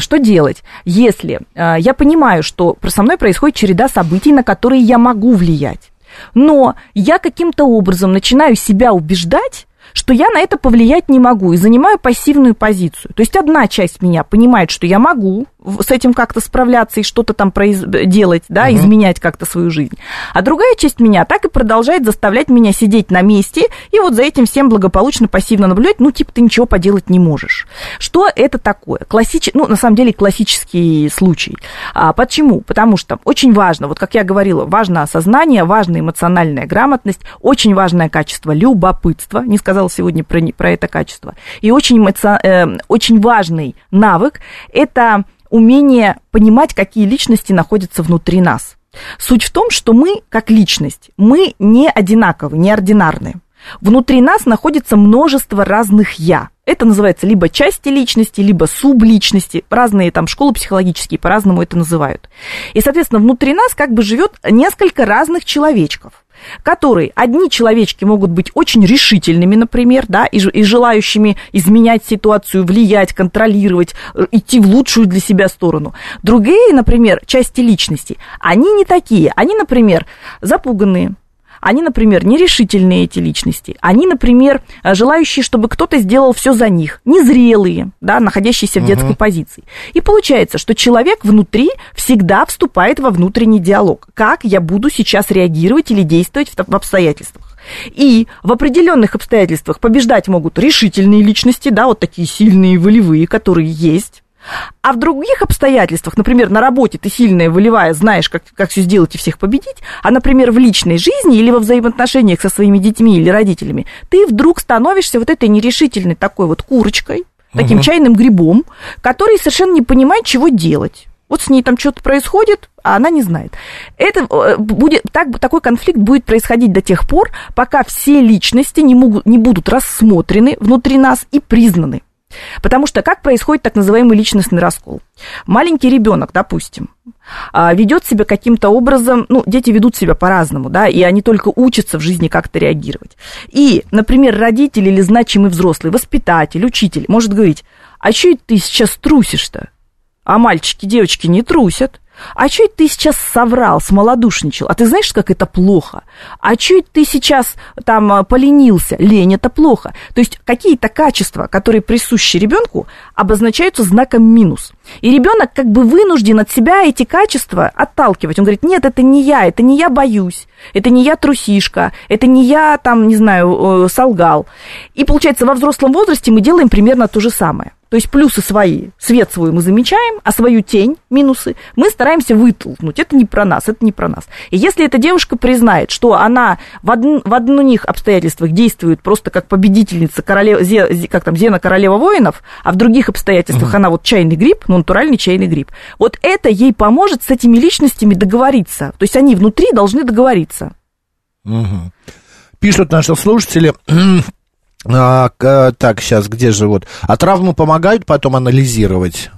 Что делать, если я понимаю, что со мной происходит череда событий, на которые я могу влиять, но я каким-то образом начинаю себя убеждать, что я на это повлиять не могу и занимаю пассивную позицию. То есть одна часть меня понимает, что я могу с этим как-то справляться и что-то там произ- делать, да, изменять как-то свою жизнь. А другая часть меня так и продолжает заставлять меня сидеть на месте и вот за этим всем благополучно пассивно наблюдать, ну, типа, ты ничего поделать не можешь. Что это такое? Классич... Ну, на самом деле, классический случай. А, почему? Потому что очень важно, вот как я говорила, важно осознание, важна эмоциональная грамотность, очень важное качество любопытства, не сказала сегодня про, про это качество, и очень, эмоци- э, очень важный навык – это умение понимать, какие личности находятся внутри нас. Суть в том, что мы, как личность, мы не одинаковы, не ординарны. Внутри нас находится множество разных «я». Это называется либо части личности, либо субличности. Разные там школы психологические по-разному это называют. И, соответственно, внутри нас как бы живет несколько разных человечков которые одни человечки могут быть очень решительными, например, да, и, и желающими изменять ситуацию, влиять, контролировать, э, идти в лучшую для себя сторону. Другие, например, части личности, они не такие. Они, например, запуганные, они, например, нерешительные эти личности. Они, например, э, желающие, чтобы кто-то сделал все за них. Незрелые, да, находящиеся в детской позиции. И получается, что человек внутри всегда вступает во внутренний диалог. Как я буду сейчас реагировать или действовать в обстоятельствах. И в определенных обстоятельствах побеждать могут решительные личности, да, вот такие сильные, волевые, которые есть. А в других обстоятельствах, например, на работе ты сильная, волевая, знаешь, как, как все сделать и всех победить, а, например, в личной жизни или во взаимоотношениях со своими детьми или родителями, ты вдруг становишься вот этой нерешительной такой вот курочкой, таким чайным грибом, который совершенно не понимает, чего делать. Вот с ней там что-то происходит, а она не знает. Это э, будет, так, такой конфликт будет происходить до тех пор, пока все личности не, могут, не будут рассмотрены внутри нас и признаны. Потому что как происходит так называемый личностный раскол? Маленький ребенок, допустим, а, ведет себя каким-то образом, ну, дети ведут себя по-разному, да, и они только учатся в жизни как-то реагировать. И, например, родитель или значимый взрослый, воспитатель, учитель может говорить, а что ты сейчас трусишь-то? А мальчики, девочки не трусят. А что это ты сейчас соврал, смолодушничал? А ты знаешь, как это плохо? А что это ты сейчас там а, поленился? Лень это плохо. То есть какие-то качества, которые присущи ребенку, обозначаются знаком минус. И ребенок как бы вынужден от себя эти качества отталкивать. Он говорит, нет, это не я, это не я боюсь, это не я трусишка, это не я там, не знаю, э, солгал. И получается, во взрослом возрасте мы делаем примерно то же самое. То есть плюсы свои, свет свой мы замечаем, а свою тень, минусы, мы стараемся вытолкнуть. Это не про нас, это не про нас. И если эта девушка признает, что она в, од... в одних обстоятельствах действует просто как победительница, королева, зе... как там, Зена королева воинов, а в других обстоятельствах она вот чайный гриб, ну, натуральный чайный гриб, вот это ей поможет с этими личностями договориться. То есть они внутри должны договориться. Пишут наши слушатели. а, к- так, сейчас, где же вот? А травмы помогают потом анализировать?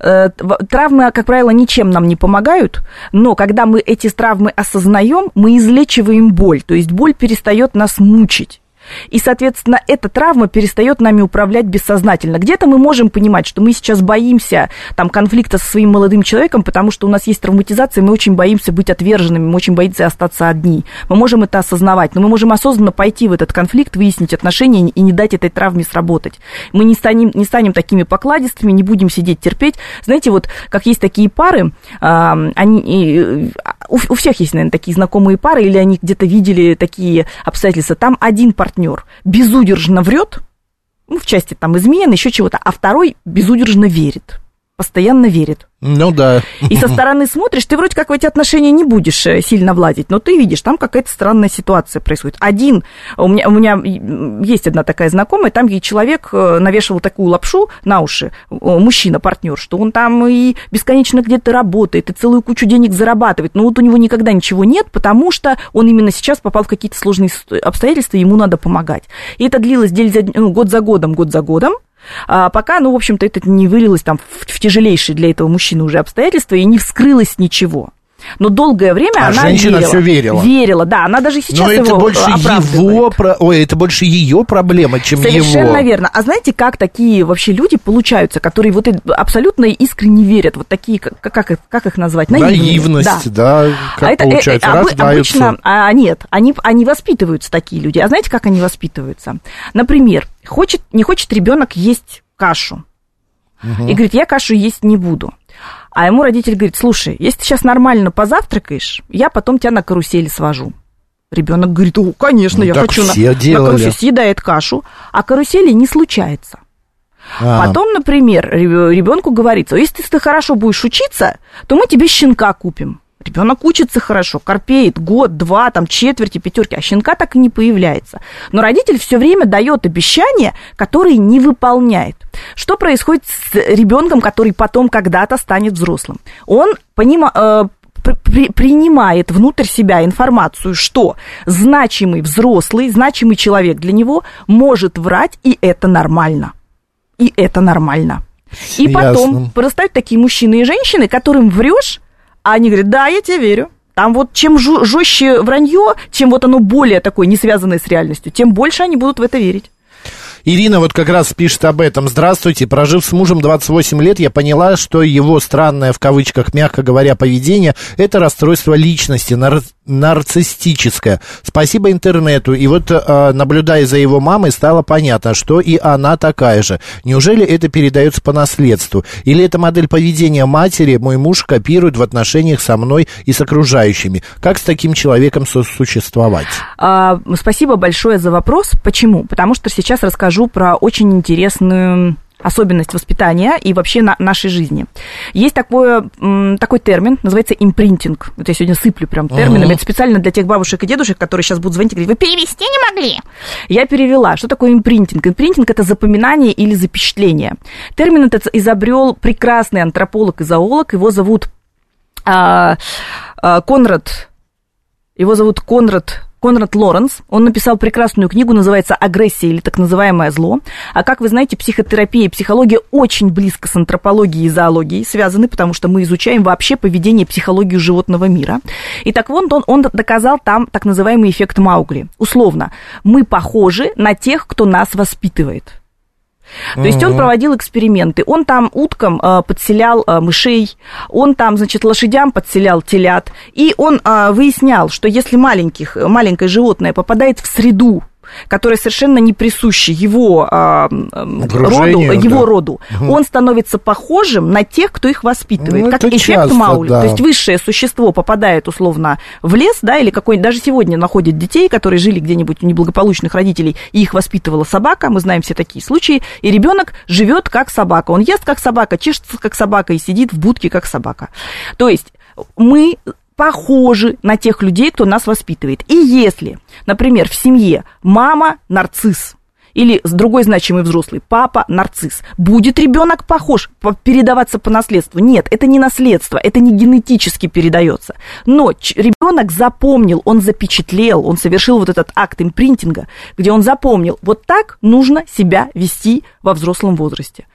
Э, Травмы, как правило, ничем нам не помогают, но когда мы эти травмы осознаем, мы излечиваем боль, то есть боль перестает нас мучить. И, соответственно, эта травма перестает нами управлять бессознательно. Где-то мы можем понимать, что мы сейчас боимся там, конфликта со своим молодым человеком, потому что у нас есть травматизация, мы очень боимся быть отверженными, мы очень боимся остаться одни. Мы можем это осознавать, но мы можем осознанно пойти в этот конфликт, выяснить отношения и не дать этой травме сработать. Мы не станем, не станем такими покладистыми, не будем сидеть терпеть. Знаете, вот как есть такие пары, они, а, у, у всех есть, наверное, такие знакомые пары, или они где-то видели такие обстоятельства. Там один партнер безудержно врет, ну, в части там измен, еще чего-то, а второй безудержно верит, постоянно верит. Ну да. И со стороны смотришь, ты вроде как в эти отношения не будешь э, сильно влазить, но ты видишь, там какая-то странная ситуация происходит. Один, у меня, у меня есть одна такая знакомая, там ей человек э, навешивал такую лапшу на уши, э, мужчина, партнер, что он там и бесконечно где-то работает, и целую кучу денег зарабатывает, но вот у него никогда ничего нет, потому что он именно сейчас попал в какие-то сложные с- обстоятельства, ему надо помогать. И это длилось ну, год за годом, год за годом, а пока, ну, в общем-то, это не вылилось там в, в тяжелейшие для этого мужчины уже обстоятельства и не вскрылось ничего. Но долгое время А она женщина верила. всё верила. Верила, да. Она даже сейчас Но это его больше оправдывает. его, про- ой, это больше ее проблема, чем Совершенно его. верно. А знаете, как такие вообще люди получаются, которые вот абсолютно искренне верят? Вот такие, как, как, их- как их назвать? Наивные. Наивность, да, как а это, э, получается, э, обы- рождаются. обычно, а, нет, они, они воспитываются такие люди. А знаете, как они воспитываются? Например, хочет, не хочет ребенок есть кашу. И говорит, я кашу есть не буду. А ему родитель говорит, слушай, если ты сейчас нормально позавтракаешь, я потом тебя на карусели свожу. Ребенок говорит, о, конечно, Ну, я хочу на, все на делали. карусель. Съедает кашу, а карусели не случается. А, Потом, например, ребенку говорится, если ты хорошо будешь учиться, то мы тебе щенка купим. Ребенок учится хорошо, корпеет год, два, там четверти, пятерки, а щенка так и не появляется. Но родитель все время дает обещания, которые не выполняет. Что происходит с ребенком, который потом когда-то станет взрослым? Он понима, э, при- при- принимает внутрь себя информацию, что значимый взрослый, значимый человек для него может врать, и это нормально. И это нормально. И потом Ясно. вырастают такие мужчины и женщины, которым врешь, а они говорят, да, я тебе верю. Там вот чем жестче вранье, чем вот оно более такое, не связанное с реальностью, тем больше они будут в это верить. Ирина вот как раз пишет об этом. Здравствуйте. Прожив с мужем 28 лет, я поняла, что его странное, в кавычках, мягко говоря, поведение – это расстройство личности, нар- нарциссическое. Спасибо интернету. И вот, э, наблюдая за его мамой, стало понятно, что и она такая же. Неужели это передается по наследству? Или это модель поведения матери мой муж копирует в отношениях со мной и с окружающими? Как с таким человеком сосуществовать? А, Спасибо большое за вопрос. Почему? Потому что сейчас расскажу про очень интересную особенность воспитания и вообще на нашей жизни. Есть такое, такой термин, называется импринтинг. Вот я сегодня сыплю прям терминами. Ага. Это специально для тех бабушек и дедушек, которые сейчас будут звонить и говорить, вы перевести не могли? Я перевела. Что такое импринтинг? Импринтинг – это запоминание или запечатление. Термин этот изобрел прекрасный антрополог и зоолог. Его зовут а, а, Конрад его зовут Конрад Конрад Лоренс. Он написал прекрасную книгу, называется «Агрессия» или так называемое зло. А как вы знаете, психотерапия и психология очень близко с антропологией и зоологией связаны, потому что мы изучаем вообще поведение и психологию животного мира. И так вот он, он доказал там так называемый эффект Маугли. Условно, мы похожи на тех, кто нас воспитывает. То есть он проводил эксперименты. Он там уткам э, подселял э, мышей, он там, значит, лошадям подселял телят. И он э, выяснял, что если маленьких, маленькое животное попадает в среду, которая совершенно не присуща его а, роду, его да. роду, он становится похожим на тех, кто их воспитывает. Ну, как эффект часто, Маули. да. То есть высшее существо попадает условно в лес, да, или какой даже сегодня находят детей, которые жили где-нибудь у неблагополучных родителей, и их воспитывала собака, мы знаем все такие случаи, и ребенок живет как собака. Он ест как собака, чешется как собака и сидит в будке как собака. То есть мы похожи на тех людей, кто нас воспитывает. И если, например, в семье мама нарцисс, или с другой значимый взрослый, папа нарцисс. Будет ребенок похож, по- передаваться по наследству? Нет, это не наследство, это не генетически передается. Но ребенок запомнил, он запечатлел, он совершил вот этот акт импринтинга, где он запомнил, вот так нужно себя вести во взрослом возрасте.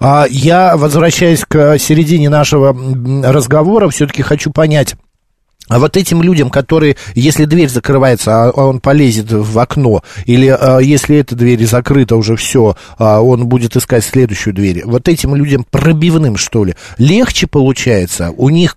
А я, возвращаясь к середине нашего разговора, все-таки хочу понять. А вот этим людям, которые, если дверь закрывается, а он полезет в окно, или а, если эта дверь закрыта уже все, он будет искать следующую дверь, вот этим людям пробивным, что ли, легче получается? У них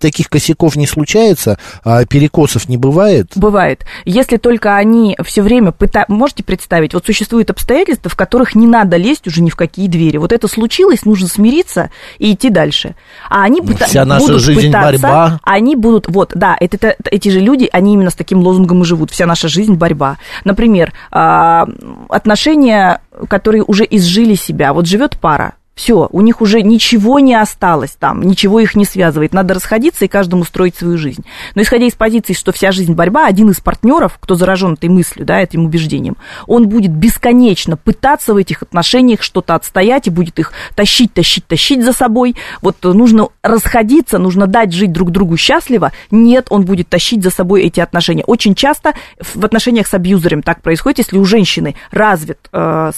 таких косяков не случается, а перекосов не бывает? Бывает. Если только они все время пытаются... Можете представить, вот существуют обстоятельства, в которых не надо лезть уже ни в какие двери. Вот это случилось, нужно смириться и идти дальше. А они пыта- Ну, Вся наша будут жизнь пытаться, борьба. Они будут... Вот, да, это, это- эти же люди, они именно с таким лозунгом и живут. Вся наша жизнь – борьба. Например, а, отношения, которые уже изжили себя. Вот живет пара, все, у них уже ничего не осталось там, ничего их не связывает. Надо расходиться и каждому строить свою жизнь. Но исходя из позиции, что вся жизнь борьба, один из партнеров, кто заражен этой мыслью, да, этим убеждением, он будет бесконечно пытаться в этих отношениях что-то отстоять и будет их тащить, тащить, тащить за собой. Вот нужно расходиться, нужно дать жить друг другу счастливо. Нет, он будет тащить за собой эти отношения. Очень часто в отношениях с абьюзером так происходит, если у женщины развит э,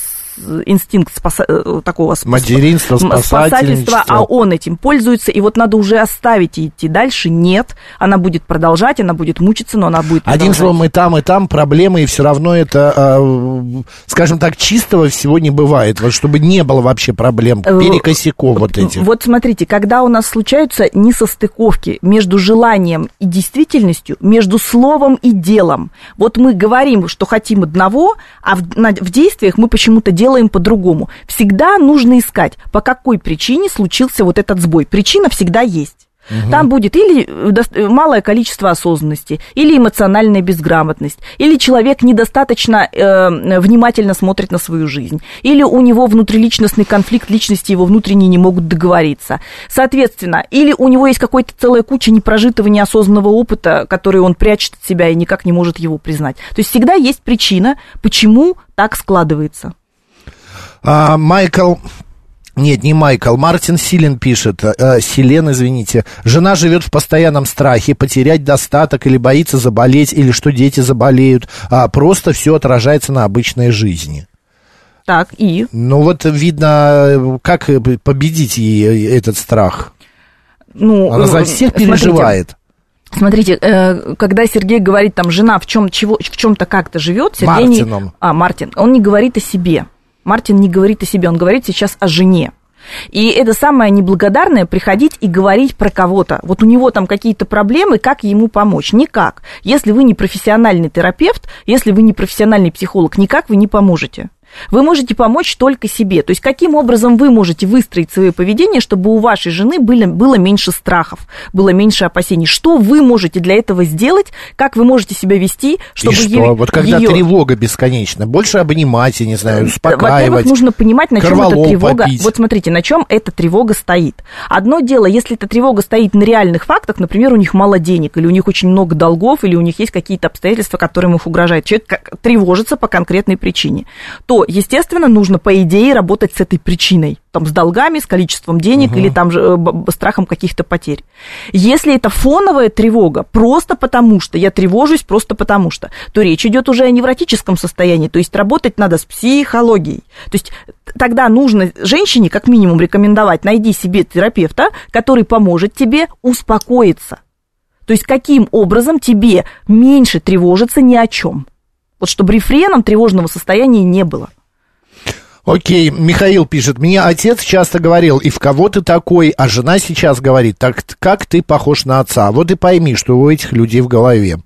инстинкт спаса- э, такого спас- Материнство, м, спасательничество. а он этим пользуется, и вот надо уже оставить и идти дальше. Нет, она будет продолжать, она будет мучиться, но она будет Одним продолжать. словом, и там, и там проблемы, и все равно это, а, скажем так, чистого всего не бывает. Вот чтобы не было вообще проблем, Э, перекосяков вот этих. Вот смотрите, когда у нас случаются несостыковки между желанием и действительностью, между словом и делом, вот мы говорим, что хотим одного, а в, на- в действиях мы почему-то делаем делаем по-другому. Всегда нужно искать, по какой причине случился вот этот сбой. Причина всегда есть. Угу. Там будет или э, малое количество осознанности, или эмоциональная безграмотность, или человек недостаточно э, внимательно смотрит на свою жизнь, или у него внутриличностный конфликт, личности его внутренние не могут договориться. Соответственно, или у него есть какая-то целая куча непрожитого, неосознанного опыта, который он прячет от себя и никак не может его признать. То есть всегда есть причина, почему так складывается. А, Майкл нет, не Майкл. Мартин Силен пишет. Э, Силен, извините. Жена живет в постоянном страхе потерять достаток или боится заболеть, или что дети заболеют. А просто все отражается на обычной жизни. Так, и? Ну вот видно, как победить ей этот страх. Ну, Она за всех переживает. Смотрите, э, когда Сергей говорит, там, жена в, чем, чего, в чем-то как-то живет, Сергей Мартином. Не, а, Мартин, он не говорит о себе. Мартин не говорит о себе, он говорит сейчас о жене. И это самое неблагодарное приходить и говорить про кого-то. Вот у него там какие-то проблемы, как ему помочь? Никак. Если вы не профессиональный терапевт, если вы не профессиональный психолог, никак вы не поможете. Вы можете помочь только себе. То есть каким образом вы можете выстроить свое поведение, чтобы у вашей жены было, было меньше страхов, было меньше опасений. Что вы можете для этого сделать? Как вы можете себя вести, чтобы И что? Е- вот когда ее... тревога бесконечна, больше обнимать, я не знаю, успокаивать. Во-первых, нужно понимать, на чем эта тревога. Попить. Вот смотрите, на чем эта тревога стоит. Одно дело, если эта тревога стоит на реальных фактах, например, у них мало денег, или у них очень много долгов, или у них есть какие-то обстоятельства, которые их угрожают. Человек тревожится по конкретной причине. То естественно, нужно, по идее, работать с этой причиной. Там, с долгами, с количеством денег угу. или там же э, страхом каких-то потерь. Если это фоновая тревога, просто потому что, я тревожусь просто потому что, то речь идет уже о невротическом состоянии, то есть работать надо с психологией. То есть тогда нужно женщине, как минимум, рекомендовать, найди себе терапевта, который поможет тебе успокоиться. То есть каким образом тебе меньше тревожиться ни о чем. Вот чтобы рефреном тревожного состояния не было. Окей, Михаил пишет, мне отец часто говорил, и в кого ты такой, а жена сейчас говорит, так как ты похож на отца. Вот и пойми, что у этих людей в голове.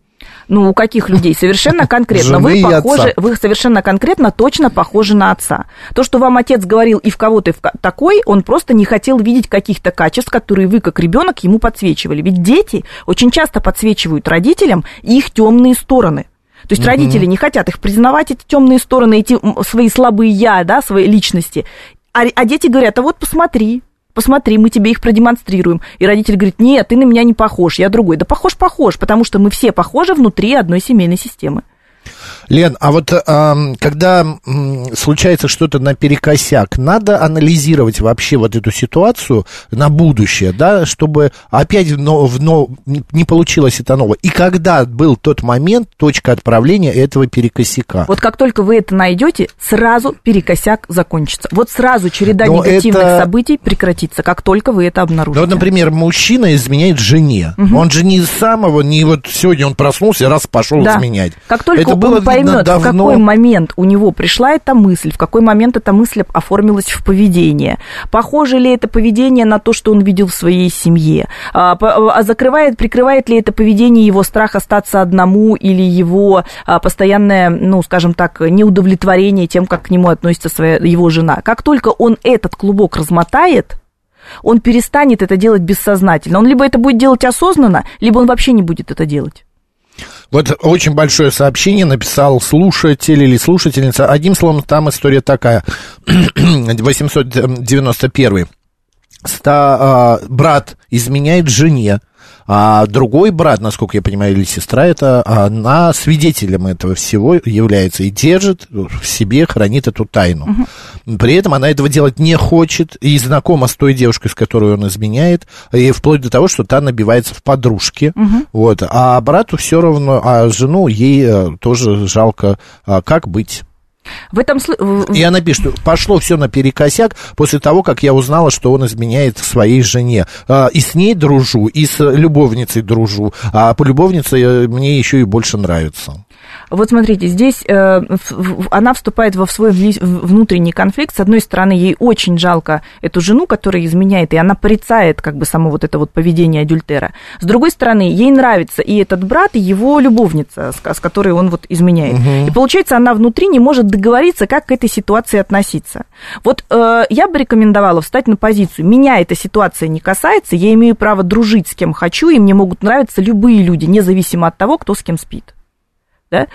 Ну, у каких людей? Совершенно конкретно. Вы похожи, вы совершенно конкретно точно похожи на отца. То, что вам отец говорил, и в кого ты такой, он просто не хотел видеть каких-то качеств, которые вы, как ребенок, ему подсвечивали. Ведь дети очень часто подсвечивают родителям их темные стороны. То есть mm-hmm. родители не хотят их признавать, эти темные стороны, эти свои слабые я, да, свои личности. А, а дети говорят, а вот посмотри, посмотри, мы тебе их продемонстрируем. И родитель говорит, нет, ты на меня не похож, я другой. Да похож, похож, потому что мы все похожи внутри одной семейной системы. Лен, а вот э, когда э, случается что-то наперекосяк, надо анализировать вообще вот эту ситуацию на будущее, да, чтобы опять но, но, не получилось это новое. И когда был тот момент, точка отправления этого перекосяка? Вот как только вы это найдете, сразу перекосяк закончится. Вот сразу череда но негативных это... событий прекратится, как только вы это обнаружите. Ну, вот, например, мужчина изменяет жене. Угу. Он же не самого, не вот сегодня он проснулся, раз пошел да. изменять. Как только это было поймет, давно... в какой момент у него пришла эта мысль, в какой момент эта мысль оформилась в поведение. Похоже ли это поведение на то, что он видел в своей семье? А, а закрывает, прикрывает ли это поведение его страх остаться одному или его а, постоянное, ну, скажем так, неудовлетворение тем, как к нему относится своя, его жена? Как только он этот клубок размотает, он перестанет это делать бессознательно. Он либо это будет делать осознанно, либо он вообще не будет это делать. Вот очень большое сообщение написал слушатель или слушательница. Одним словом, там история такая. 891. Ста, а, брат изменяет жене, а другой брат, насколько я понимаю, или сестра, это она свидетелем этого всего является и держит в себе, хранит эту тайну. Угу. При этом она этого делать не хочет и знакома с той девушкой, с которой он изменяет, и вплоть до того, что та набивается в подружки. Угу. Вот. А брату все равно, а жену ей э, тоже жалко. А как быть? В этом И она пишет, пошло все наперекосяк после того, как я узнала, что он изменяет своей жене. А, и с ней дружу, и с любовницей дружу. А по любовнице э, мне еще и больше нравится. Вот смотрите, здесь э, она вступает во свой внутренний конфликт. С одной стороны, ей очень жалко эту жену, которая изменяет, и она порицает как бы само вот это вот поведение адюльтера. С другой стороны, ей нравится и этот брат, и его любовница, с, которой он вот изменяет. Угу. И получается, она внутри не может договориться, как к этой ситуации относиться. Вот э, я бы рекомендовала встать на позицию. Меня эта ситуация не касается, я имею право дружить с кем хочу, и мне могут нравиться любые люди, независимо от того, кто с кем спит. Да?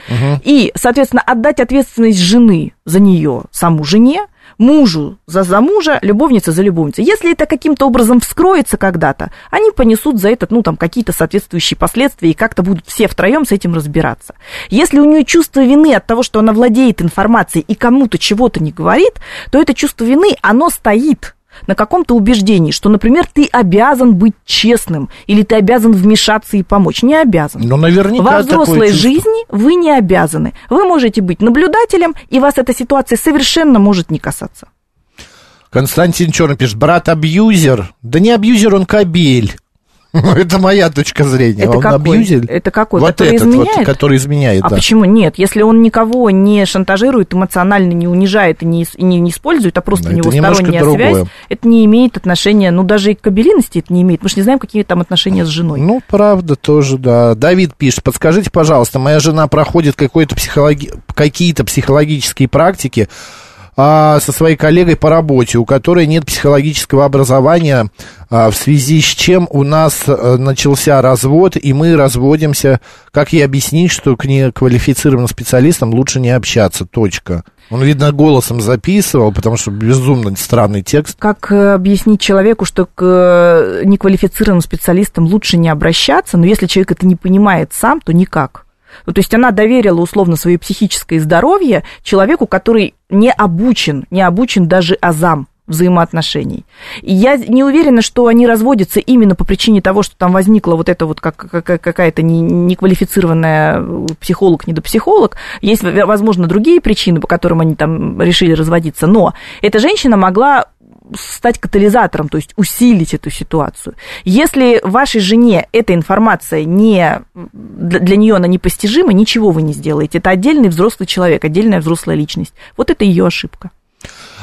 И, соответственно, отдать ответственность жены за нее саму жене, мужу за, за мужа, любовница за любовницу. Если это каким-то образом вскроется когда-то, они понесут за это, ну, там, какие-то соответствующие последствия, и как-то будут все втроем с этим разбираться. Если у нее чувство вины от того, что она владеет информацией и кому-то чего-то не говорит, то это чувство вины, оно стоит на каком-то убеждении, что, например, ты обязан быть честным, или ты обязан вмешаться и помочь. Не обязан. Ну, наверняка Во взрослой жизни вы не обязаны. Вы можете быть наблюдателем, и вас эта ситуация совершенно может не касаться. Константин Черный пишет, брат абьюзер. Да не абьюзер, он кабель. Это моя точка зрения. Это он какой? абьюзер? Это какой? Вот Который этот вот, изменяет? который изменяет, А да. почему нет? Если он никого не шантажирует, эмоционально не унижает и не, и не, не использует, а просто Да, у него сторонняя другое. связь, это не имеет отношения, ну, даже и к кабелиности это не имеет. Мы же не знаем, какие там отношения с женой. Ну, правда, тоже, да. Давид пишет, подскажите, пожалуйста, моя жена проходит какой-то психологи... какие-то психологические практики а, со своей коллегой по работе, у которой нет психологического образования, а, в связи с чем у нас а, начался развод, и мы разводимся. Как ей объяснить, что к неквалифицированным специалистам лучше не общаться? Точка. Он, видно, голосом записывал, потому что безумно странный текст. Как э, объяснить человеку, что к э, неквалифицированным специалистам лучше не обращаться, но если человек это не понимает сам, то никак. Ну, то есть она доверила условно свое психическое здоровье человеку, который не обучен, не обучен даже азам взаимоотношений. Я не уверена, что они разводятся именно по причине того, что там возникла вот эта вот как, как- какая-то не- неквалифицированная э, психолог, недопсихолог. Есть, возможно, другие причины, по которым они там решили разводиться. Но эта женщина могла стать катализатором, то есть усилить эту ситуацию. Если вашей жене эта информация не для, нее она непостижима, ничего вы не сделаете. Это отдельный взрослый человек, отдельная взрослая личность. Вот это ее ошибка.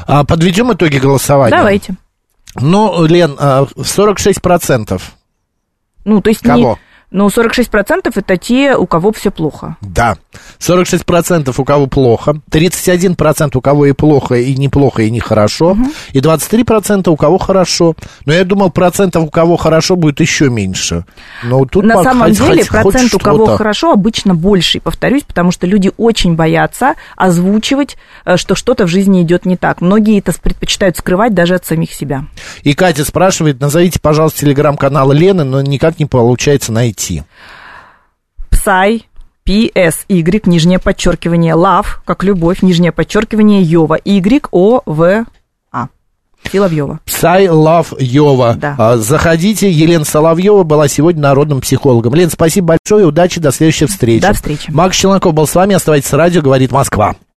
А, подведем итоги голосования. Давайте. Ну, Лен, а, 46%. Ну, то есть Кого? не. Ну, 46% это те, у кого все плохо. Да. 46% у кого плохо, 31% у кого и плохо, и неплохо, и нехорошо, и 23% у кого хорошо. Но я думал, процентов у кого хорошо будет еще меньше. Но тут На самом хоть- деле хоть- хоть процент у кого хорошо обычно больше, повторюсь, потому что люди очень боятся озвучивать, э, что что-то в жизни идет не так. Многие это предпочитают скрывать даже от самих себя. И Катя спрашивает, назовите, пожалуйста, телеграм-канал Лены, но никак не получается найти. Псай, PSY, нижнее подчеркивание, love, как любовь, нижнее подчеркивание, Йова, Y, O, В, А. Соловьева. Псай Лав Йова. Да. А, Заходите. Елена Соловьева была сегодня народным психологом. Лен, спасибо большое. Удачи. До следующей встречи. До встречи. Макс Челноков был с вами. Оставайтесь с радио. Говорит Москва.